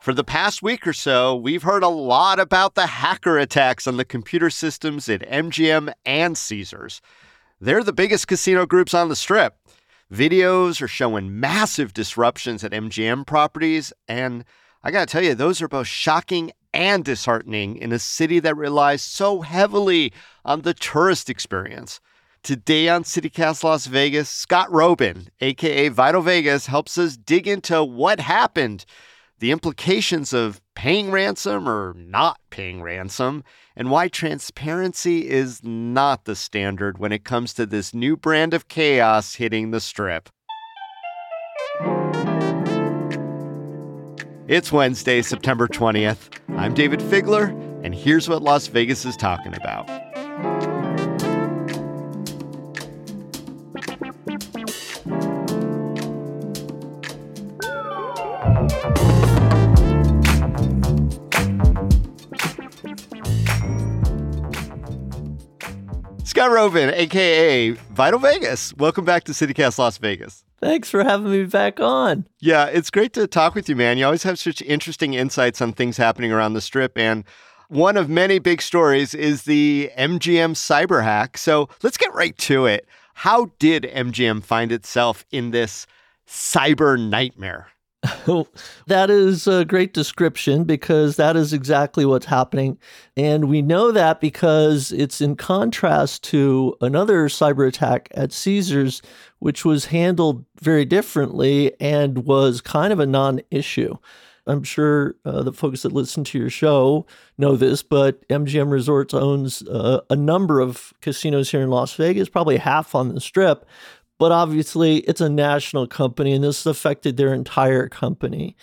For the past week or so, we've heard a lot about the hacker attacks on the computer systems at MGM and Caesars. They're the biggest casino groups on the strip. Videos are showing massive disruptions at MGM properties, and I gotta tell you, those are both shocking and disheartening in a city that relies so heavily on the tourist experience. Today on CityCast Las Vegas, Scott Roeben, aka Vital Vegas, helps us dig into what happened the implications of paying ransom or not paying ransom, and why transparency is not the standard when it comes to this new brand of chaos hitting the strip. It's Wednesday, September 20th. I'm Dayvid Figler, and here's what Las Vegas is talking about. Scott Roeben, aka Vital Vegas. Welcome back to CityCast Las Vegas. Thanks for having me back on. Yeah, it's great to talk with you, man. You always have such interesting insights on things happening around the strip. And one of many big stories is the MGM cyber hack. So let's get right to it. How did MGM find itself in this cyber nightmare? that is a great description because that is exactly what's happening. And we know that because it's in contrast to another cyber attack at Caesars, which was handled very differently and was kind of a non issue. I'm sure uh, the folks that listen to your show know this, but MGM Resorts owns uh, a number of casinos here in Las Vegas, probably half on the strip. But obviously, it's a national company, and this affected their entire company.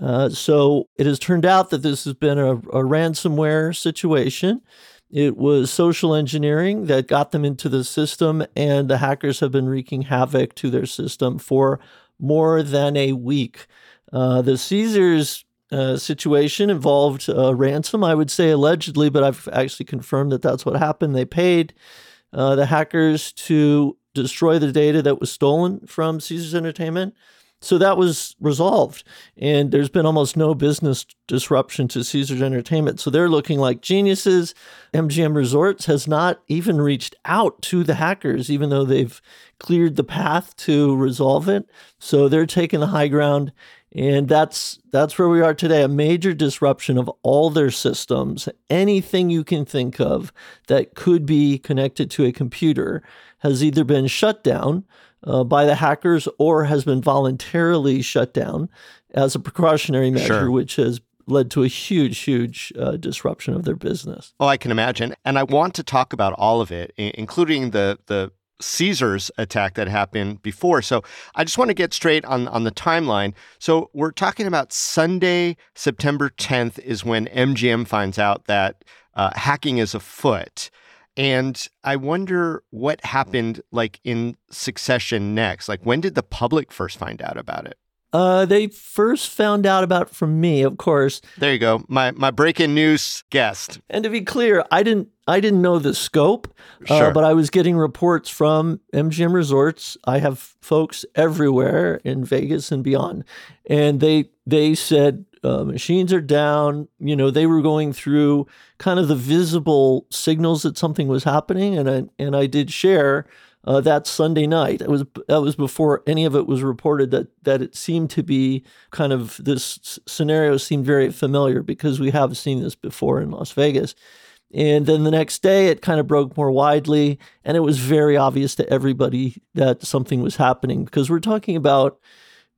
Uh, so it has turned out that this has been a, a ransomware situation. It was social engineering that got them into the system, and the hackers have been wreaking havoc to their system for more than a week. Uh, the Caesars uh, situation involved a ransom, I would say allegedly, but I've actually confirmed that that's what happened. They paid uh, the hackers to destroy the data that was stolen from Caesars Entertainment. So that was resolved. And there's been almost no business disruption to Caesars Entertainment. So they're looking like geniuses. MGM Resorts has not even reached out to the hackers, even though they've cleared the path to resolve it. So they're taking the high ground. And that's that's where we are today. A major disruption of all their systems. Anything you can think of that could be connected to a computer has either been shut down uh, by the hackers or has been voluntarily shut down as a precautionary measure, sure. which has led to a huge, huge uh, disruption of their business. Oh, I can imagine. And I want to talk about all of it, including the the Caesars attack that happened before. So I just want to get straight on, on the timeline. So we're talking about Sunday, September 10th is when MGM finds out that uh, hacking is afoot. And I wonder what happened like in succession next. Like when did the public first find out about it? Uh, they first found out about from me, of course. There you go, my my breaking news guest. And to be clear, I didn't I didn't know the scope, uh, sure. uh, but I was getting reports from MGM Resorts. I have folks everywhere in Vegas and beyond, and they they said uh, machines are down. You know, they were going through kind of the visible signals that something was happening, and I and I did share uh, that Sunday night. It was that was before any of it was reported that that it seemed to be kind of this scenario seemed very familiar because we have seen this before in Las Vegas. And then the next day, it kind of broke more widely, and it was very obvious to everybody that something was happening because we're talking about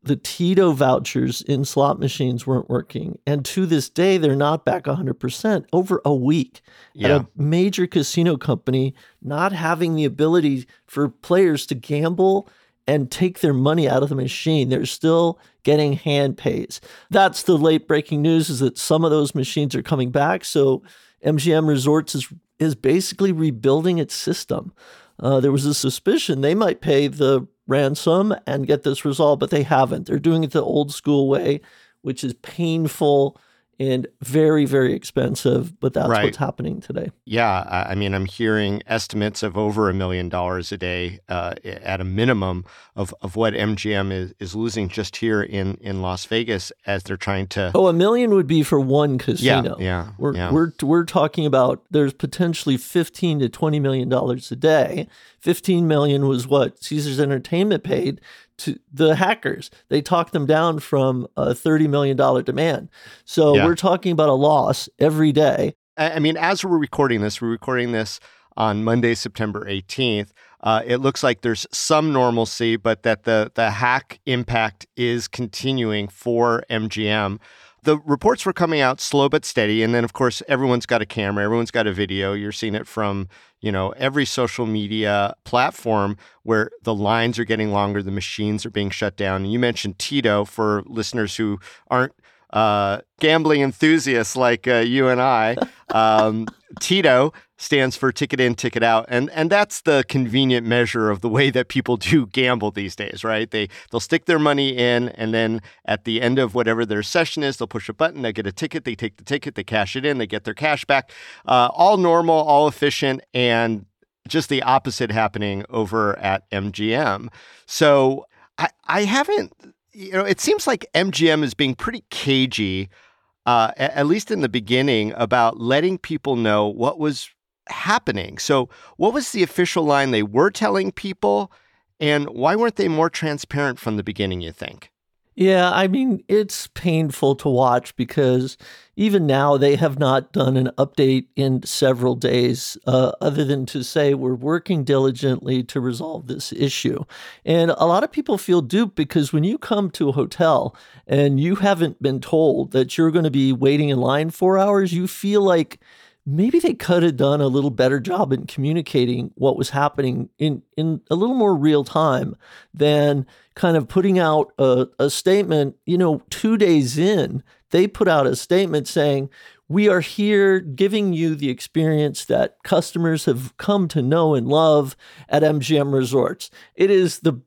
the TITO vouchers in slot machines weren't working. And to this day, they're not back 100% over a week yeah. at a major casino company, not having the ability for players to gamble and take their money out of the machine. They're still getting hand pays. That's the late breaking news is that some of those machines are coming back. So MGM Resorts is is basically rebuilding its system. Uh, there was a suspicion they might pay the ransom and get this resolved, but they haven't. They're doing it the old school way, which is painful and very, very expensive, but that's right. what's happening today. Yeah. I mean, I'm hearing estimates of over a million dollars a day uh, at a minimum of, of what MGM is, is losing just here in, in Las Vegas as they're trying to. Oh, a million would be for one casino. Yeah. yeah we're, yeah. we're, we're talking about there's potentially 15 to 20 million dollars a day. 15 million was what Caesars Entertainment paid to the hackers. They talked them down from a $30 million demand. So yeah. we're talking about a loss every day. I mean, as we're recording this, we're recording this on Monday, September 18th. Uh, it looks like there's some normalcy, but that the the hack impact is continuing for MGM the reports were coming out slow but steady and then of course everyone's got a camera everyone's got a video you're seeing it from you know every social media platform where the lines are getting longer the machines are being shut down and you mentioned tito for listeners who aren't uh, gambling enthusiasts like uh, you and I. Um, Tito stands for ticket in, ticket out, and and that's the convenient measure of the way that people do gamble these days, right? They they'll stick their money in, and then at the end of whatever their session is, they'll push a button, they get a ticket, they take the ticket, they cash it in, they get their cash back. Uh, all normal, all efficient, and just the opposite happening over at MGM. So I I haven't you know, it seems like MGM is being pretty cagey, uh, at least in the beginning, about letting people know what was happening. So, what was the official line they were telling people, and why weren't they more transparent from the beginning? You think? Yeah, I mean, it's painful to watch because even now they have not done an update in several days, uh, other than to say we're working diligently to resolve this issue. And a lot of people feel duped because when you come to a hotel and you haven't been told that you're going to be waiting in line four hours, you feel like maybe they could have done a little better job in communicating what was happening in, in a little more real time than kind of putting out a, a statement, you know, two days in, they put out a statement saying, we are here giving you the experience that customers have come to know and love at MGM Resorts. It is the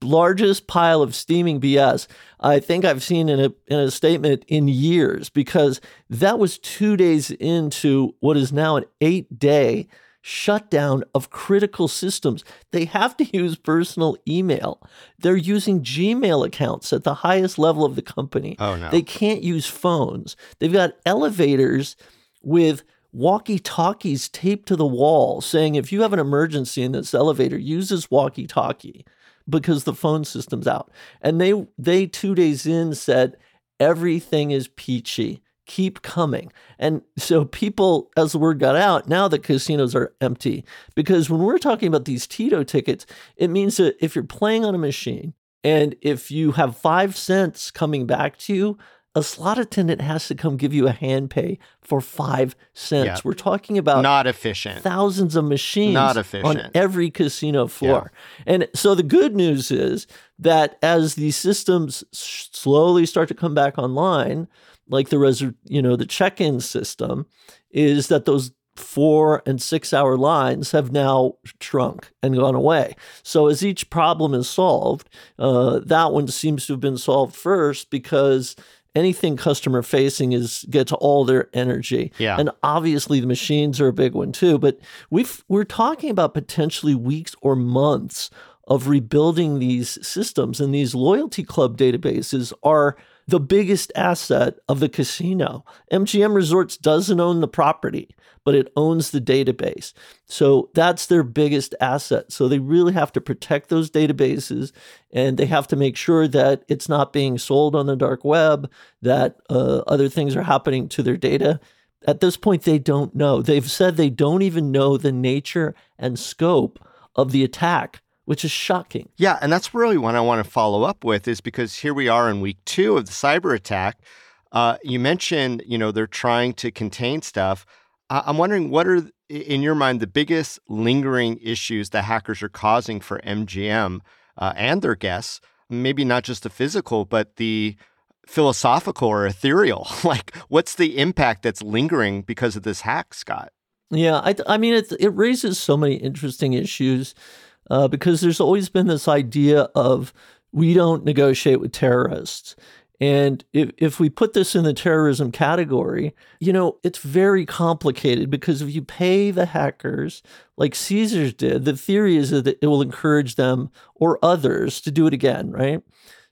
largest pile of steaming BS I think I've seen in a in a statement in years because that was two days into what is now an eight day shutdown of critical systems. They have to use personal email. They're using Gmail accounts at the highest level of the company. Oh no. They can't use phones. They've got elevators with walkie talkies taped to the wall saying if you have an emergency in this elevator, use this walkie talkie because the phone system's out. And they they 2 days in said everything is peachy. Keep coming. And so people as the word got out, now the casinos are empty because when we're talking about these Tito tickets, it means that if you're playing on a machine and if you have 5 cents coming back to you, a slot attendant has to come give you a hand pay for five cents. Yep. We're talking about not efficient thousands of machines not efficient. on every casino floor. And so the good news is that as these systems slowly start to come back online, like the res- you know the check-in system, is that those four and six hour lines have now shrunk and gone away. So as each problem is solved, uh, that one seems to have been solved first because anything customer facing is gets all their energy. Yeah. And obviously the machines are a big one too. But we've we're talking about potentially weeks or months of rebuilding these systems. And these loyalty club databases are the biggest asset of the casino. MGM Resorts doesn't own the property, but it owns the database. So that's their biggest asset. So they really have to protect those databases and they have to make sure that it's not being sold on the dark web, that uh, other things are happening to their data. At this point, they don't know. They've said they don't even know the nature and scope of the attack which is shocking. Yeah, and that's really what I want to follow up with is because here we are in week two of the cyber attack. Uh, you mentioned, you know, they're trying to contain stuff. Uh, I'm wondering what are, in your mind, the biggest lingering issues the hackers are causing for MGM? uh, and their guests, maybe not just the physical, but the philosophical or ethereal. like, what's the impact that's lingering because of this hack, Scott? Yeah, I, I mean, it, it raises so many interesting issues uh, because there's always been this idea of we don't negotiate with terrorists. And if, if we put this in the terrorism category, you know, it's very complicated because if you pay the hackers like Caesars did, the theory is that it will encourage them or others to do it again, right?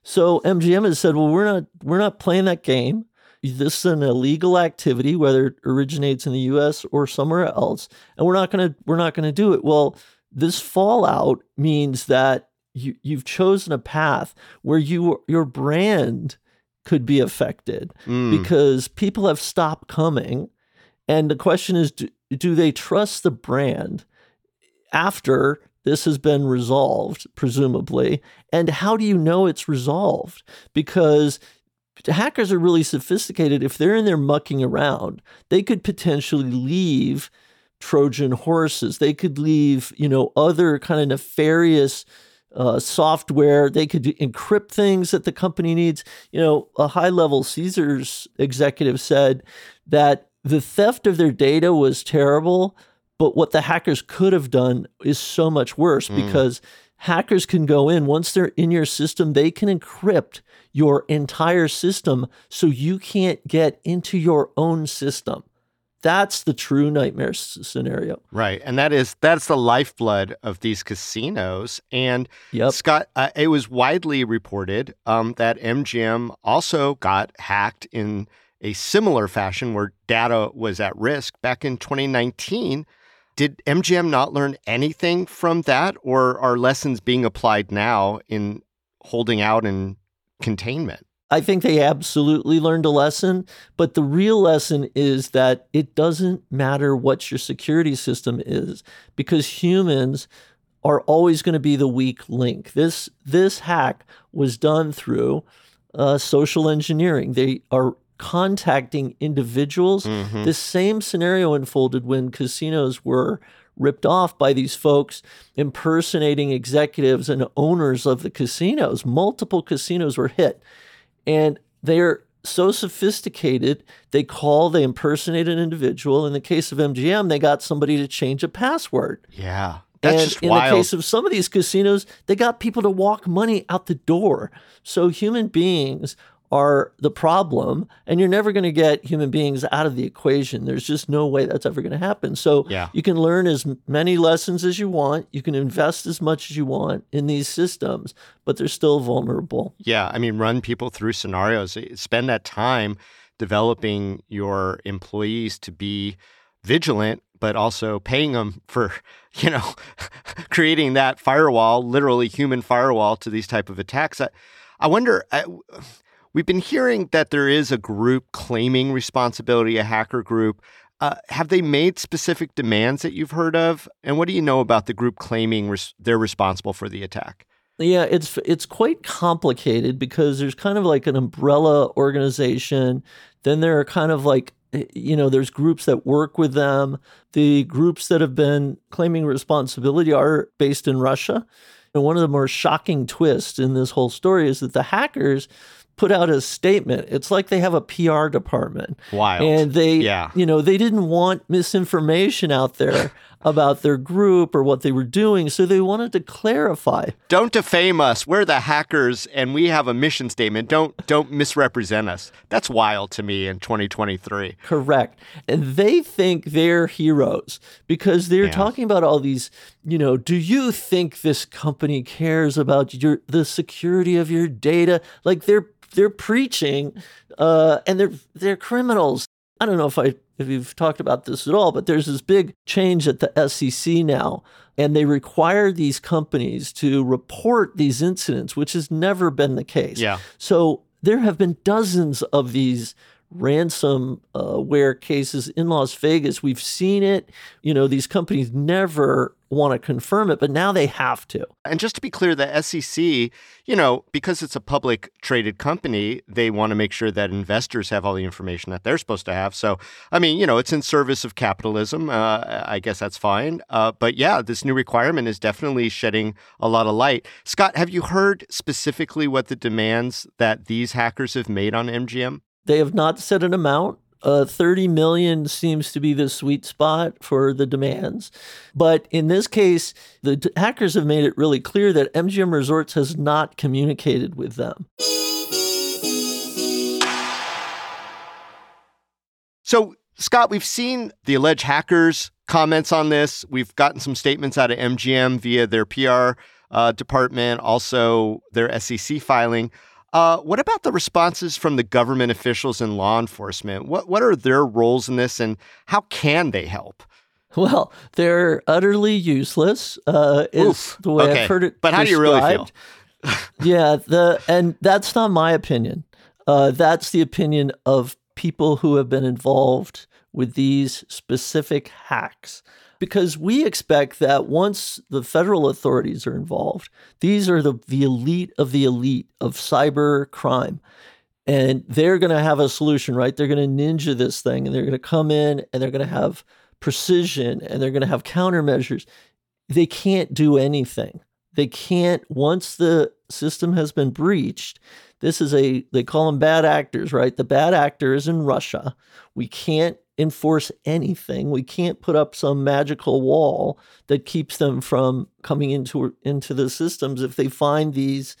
So MGM has said, well, we're not we're not playing that game. This is an illegal activity, whether it originates in the US or somewhere else, and we're not gonna we're not gonna do it. Well, this fallout means that you, you've chosen a path where you your brand could be affected mm. because people have stopped coming. And the question is do, do they trust the brand after this has been resolved, presumably? And how do you know it's resolved? Because hackers are really sophisticated. If they're in there mucking around, they could potentially leave Trojan horses. They could leave, you know, other kind of nefarious uh, software. They could encrypt things that the company needs. You know, a high level Caesars executive said that the theft of their data was terrible, but what the hackers could have done is so much worse mm. because hackers can go in once they're in your system, they can encrypt your entire system so you can't get into your own system. That's the true nightmare scenario. Right. And that is that's the lifeblood of these casinos. And yep. Scott, uh, it was widely reported um, that MGM also got hacked in a similar fashion where data was at risk back in 2019. Did MGM not learn anything from that, or are lessons being applied now in holding out and containment? I think they absolutely learned a lesson, but the real lesson is that it doesn't matter what your security system is because humans are always going to be the weak link. This this hack was done through uh, social engineering. They are contacting individuals. Mm-hmm. The same scenario unfolded when casinos were ripped off by these folks impersonating executives and owners of the casinos. Multiple casinos were hit. And they're so sophisticated, they call, they impersonate an individual. In the case of MGM, they got somebody to change a password. Yeah. That's and just in wild. the case of some of these casinos, they got people to walk money out the door. So human beings are the problem and you're never going to get human beings out of the equation. There's just no way that's ever going to happen. So yeah. you can learn as many lessons as you want. You can invest as much as you want in these systems but they're still vulnerable. Yeah i mean run people through scenarios. Spend that time developing your employees to be vigilant but also paying them for you know creating that firewall literally human firewall to these type of attacks. I, I wonder I, We've been hearing that there is a group claiming responsibility, a hacker group. Uh, have they made specific demands that you've heard of? And what do you know about the group claiming res- they're responsible for the attack? Yeah, it's it's quite complicated because there's kind of like an umbrella organization. Then there are kind of like eh, you know there's groups that work with them. The groups that have been claiming responsibility are based in Russia. And one of the more shocking twists in this whole story is that the hackers put out a statement. It's like they have a PR department. Wild. And they, yeah. you know, they didn't want misinformation out there about their group or what they were doing. So they wanted to clarify. Don't defame us. We're the hackers and we have a mission statement. Don't don't misrepresent us. That's wild to me in 2023. Correct. And they think they're heroes because they're yeah. talking about all these, you know, do you think this company cares about your the security of your data? Like they're they're preaching, uh, and they're they're criminals. I don't know if I if you've talked about this at all, but there's this big change at the SEC now, and they require these companies to report these incidents, which has never been the case. Yeah. So there have been dozens of these ransomware cases in Las Vegas. We've seen it. You know, these companies never want to confirm it, but now they have to. And just to be clear, the SEC, you know, because it's a public traded company, they want to make sure that investors have all the information that they're supposed to have. So, I mean, you know, it's in service of capitalism. Uh, I guess that's fine. Uh, but yeah, this new requirement is definitely shedding a lot of light. Scott, have you heard specifically what the demands that these hackers have made on MGM? They have not set an amount. Uh, 30 million seems to be the sweet spot for the demands. But in this case, the d- hackers have made it really clear that MGM Resorts has not communicated with them. So, Scott, we've seen the alleged hackers' comments on this. We've gotten some statements out of MGM via their PR uh, department, also their SEC filing. Uh, what about the responses from the government officials and law enforcement? What what are their roles in this, and how can they help? Well, they're utterly useless. Uh, is Oof. the way okay. I've heard it. But how described. do you really feel? yeah, the and that's not my opinion. Uh, that's the opinion of people who have been involved with these specific hacks because we expect that once the federal authorities are involved, these are the, the elite of the elite of cyber crime. And they're going to have a solution, right? They're going to ninja this thing and they're going to come in and they're going to have precision and they're going to have countermeasures. They can't do anything. They can't, once the system has been breached, this is a, they call them bad actors, right? The bad actor is in Russia. We can't enforce anything. We can't put up some magical wall that keeps them from coming into into the systems if they find these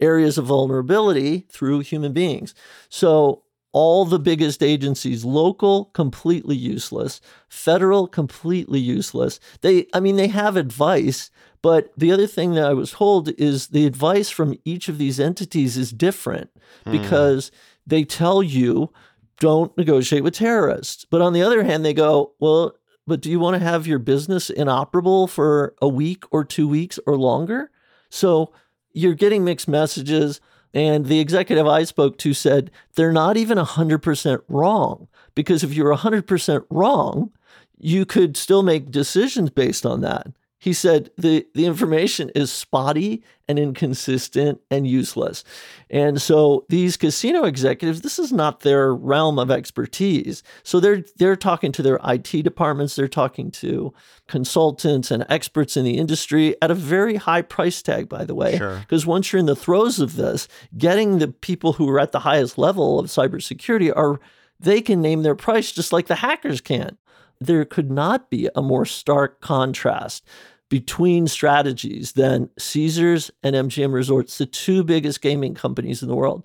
areas of vulnerability through human beings. So all the biggest agencies local completely useless federal completely useless they i mean they have advice but the other thing that i was told is the advice from each of these entities is different hmm. because they tell you don't negotiate with terrorists. But on the other hand, they go, well, but do you want to have your business inoperable for a week or two weeks or longer? So you're getting mixed messages. And the executive I spoke to said they're not even 100% wrong because if you're 100% wrong, you could still make decisions based on that. He said the, the information is spotty and inconsistent and useless. And so these casino executives, this is not their realm of expertise. So they're they're talking to their IT departments, they're talking to consultants and experts in the industry at a very high price tag, by the way. Because sure. once you're in the throes of this, getting the people who are at the highest level of cybersecurity are they can name their price just like the hackers can there could not be a more stark contrast between strategies than Caesars and MGM Resorts, the two biggest gaming companies in the world.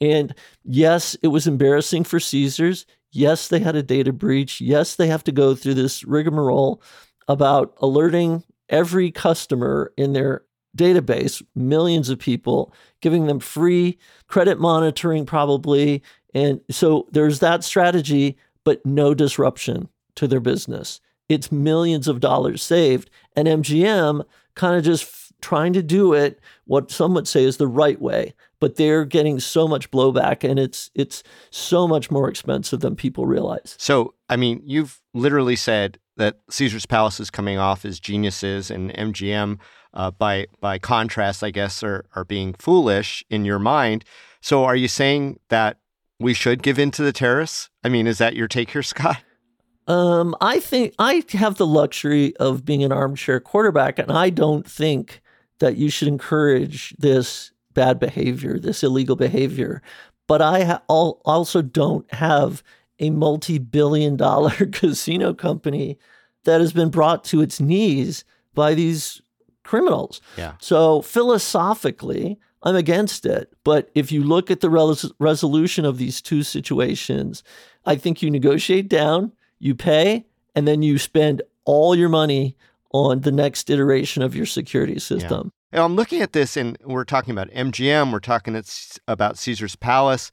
And yes, it was embarrassing for Caesars. Yes, they had a data breach. Yes, they have to go through this rigmarole about alerting every customer in their database, millions of people, giving them free credit monitoring, probably. And so there's that strategy, but no disruption to their business. It's millions of dollars saved. And MGM kind of just f- trying to do it what some would say is the right way, but they're getting so much blowback and it's it's so much more expensive than people realize. So, I mean, you've literally said that Caesar's Palace is coming off as geniuses and MGM uh, by by contrast, I guess, are are being foolish in your mind. So, are you saying that we should give in to the terrorists? I mean, is that your take here, Scott? Um, I think I have the luxury of being an armchair quarterback, and I don't think that you should encourage this bad behavior, this illegal behavior. But I ha- also don't have a multi billion dollar casino company that has been brought to its knees by these criminals. Yeah. So philosophically, I'm against it. But if you look at the res- resolution of these two situations, I think you negotiate down you pay, and then you spend all your money on the next iteration of your security system. Yeah. I'm looking at this, and we're talking about MGM, we're talking about Caesar's Palace.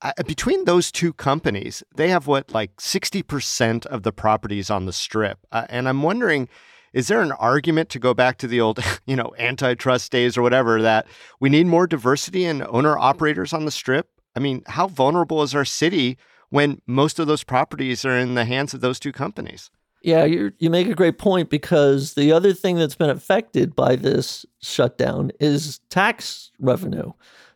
Uh, between those two companies, they have what, like 60% of the properties on the strip. Uh, and I'm wondering, is there an argument to go back to the old, you know, antitrust days or whatever that we need more diversity in owner operators on the strip? I mean, how vulnerable is our city when most of those properties are in the hands of those two companies. Yeah, you you make a great point because the other thing that's been affected by this shutdown is tax revenue.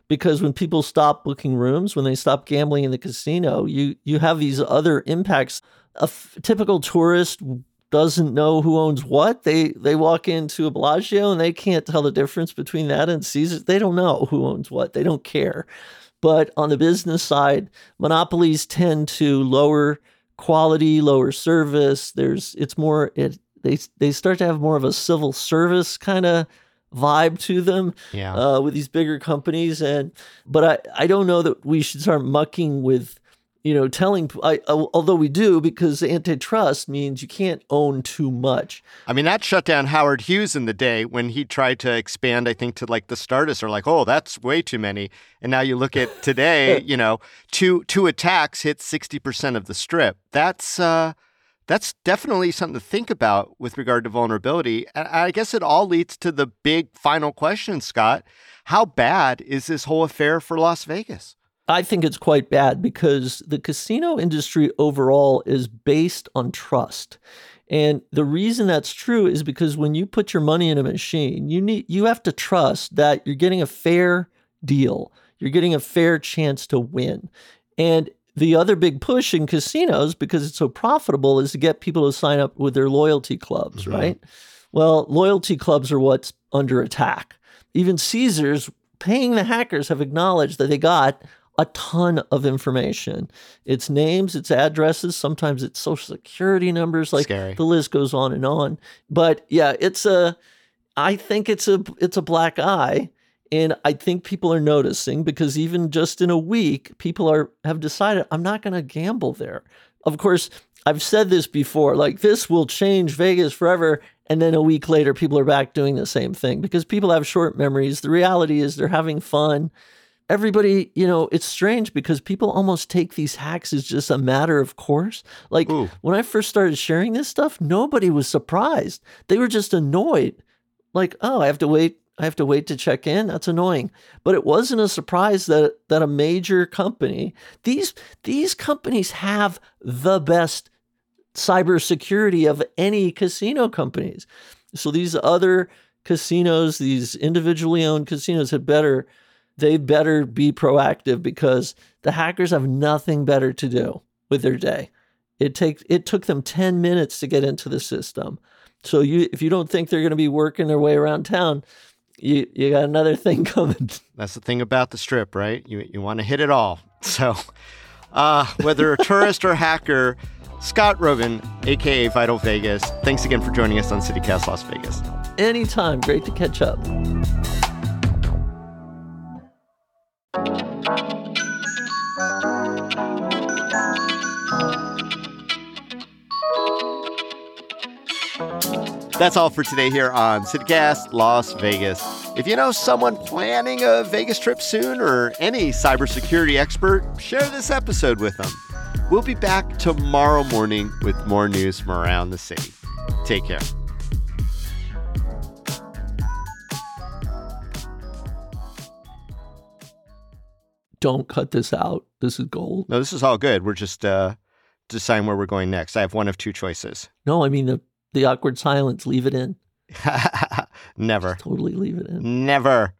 Because when people stop booking rooms, when they stop gambling in the casino, you you have these other impacts. A f- typical tourist doesn't know who owns what. They they walk into a Bellagio and they can't tell the difference between that and Caesars. They don't know who owns what. They don't care. But on the business side, monopolies tend to lower quality, lower service. There's it's more it they they start to have more of a civil service kind of vibe to them Yeah. uh, with these bigger companies and but I, I don't know that we should start mucking with you know telling I, although we do because antitrust means you can't own too much I mean, that shut down Howard Hughes in the day when he tried to expand, I think, to like the Stardust are like, oh, that's way too many. And now you look at today, you know, two two attacks hit 60% of the strip. That's uh that's definitely something to think about with regard to vulnerability. And I guess it all leads to the big final question, Scott. How bad is this whole affair for Las Vegas? I think it's quite bad because the casino industry overall is based on trust. And the reason that's true is because when you put your money in a machine, you need you have to trust that you're getting a fair deal. You're getting a fair chance to win. And the other big push in casinos because it's so profitable is to get people to sign up with their loyalty clubs, Mhm. right? Well, loyalty clubs are what's under attack. Even Caesars paying the hackers have acknowledged that they got a ton of information. It's names, it's addresses, sometimes it's social security numbers, like Scary. the list goes on and on. But yeah, it's a I think it's a it's a black eye and I think people are noticing because even just in a week, people are have decided I'm not going to gamble there. Of course, I've said this before, like this will change Vegas forever and then a week later people are back doing the same thing because people have short memories. The reality is they're having fun everybody, you know, it's strange because people almost take these hacks as just a matter of course. Like Ooh. when I first started sharing this stuff, nobody was surprised. They were just annoyed. Like, oh, I have to wait. I have to wait to check in. That's annoying. But it wasn't a surprise that that a major company, these these companies have the best cybersecurity of any casino companies. So these other casinos, these individually owned casinos had better they better be proactive because the hackers have nothing better to do with their day. It takes it took them 10 minutes to get into the system. So you if you don't think they're going to be working their way around town, you you got another thing coming. That's the thing about the strip, right? You you want to hit it all. So, uh, whether a tourist or hacker, Scott Roeben, aka Vital Vegas, thanks again for joining us on CityCast Las Vegas. Anytime, great to catch up. That's all for today here on CityCast Las Vegas. If you know someone planning a Vegas trip soon or any cybersecurity expert, share this episode with them. We'll be back tomorrow morning with more news from around the city. Take care. Don't cut this out. This is gold. No, this is all good. We're just uh, deciding where we're going next. I have one of two choices. No, I mean the the awkward silence. Leave it in. Never. Totally leave it in. Never.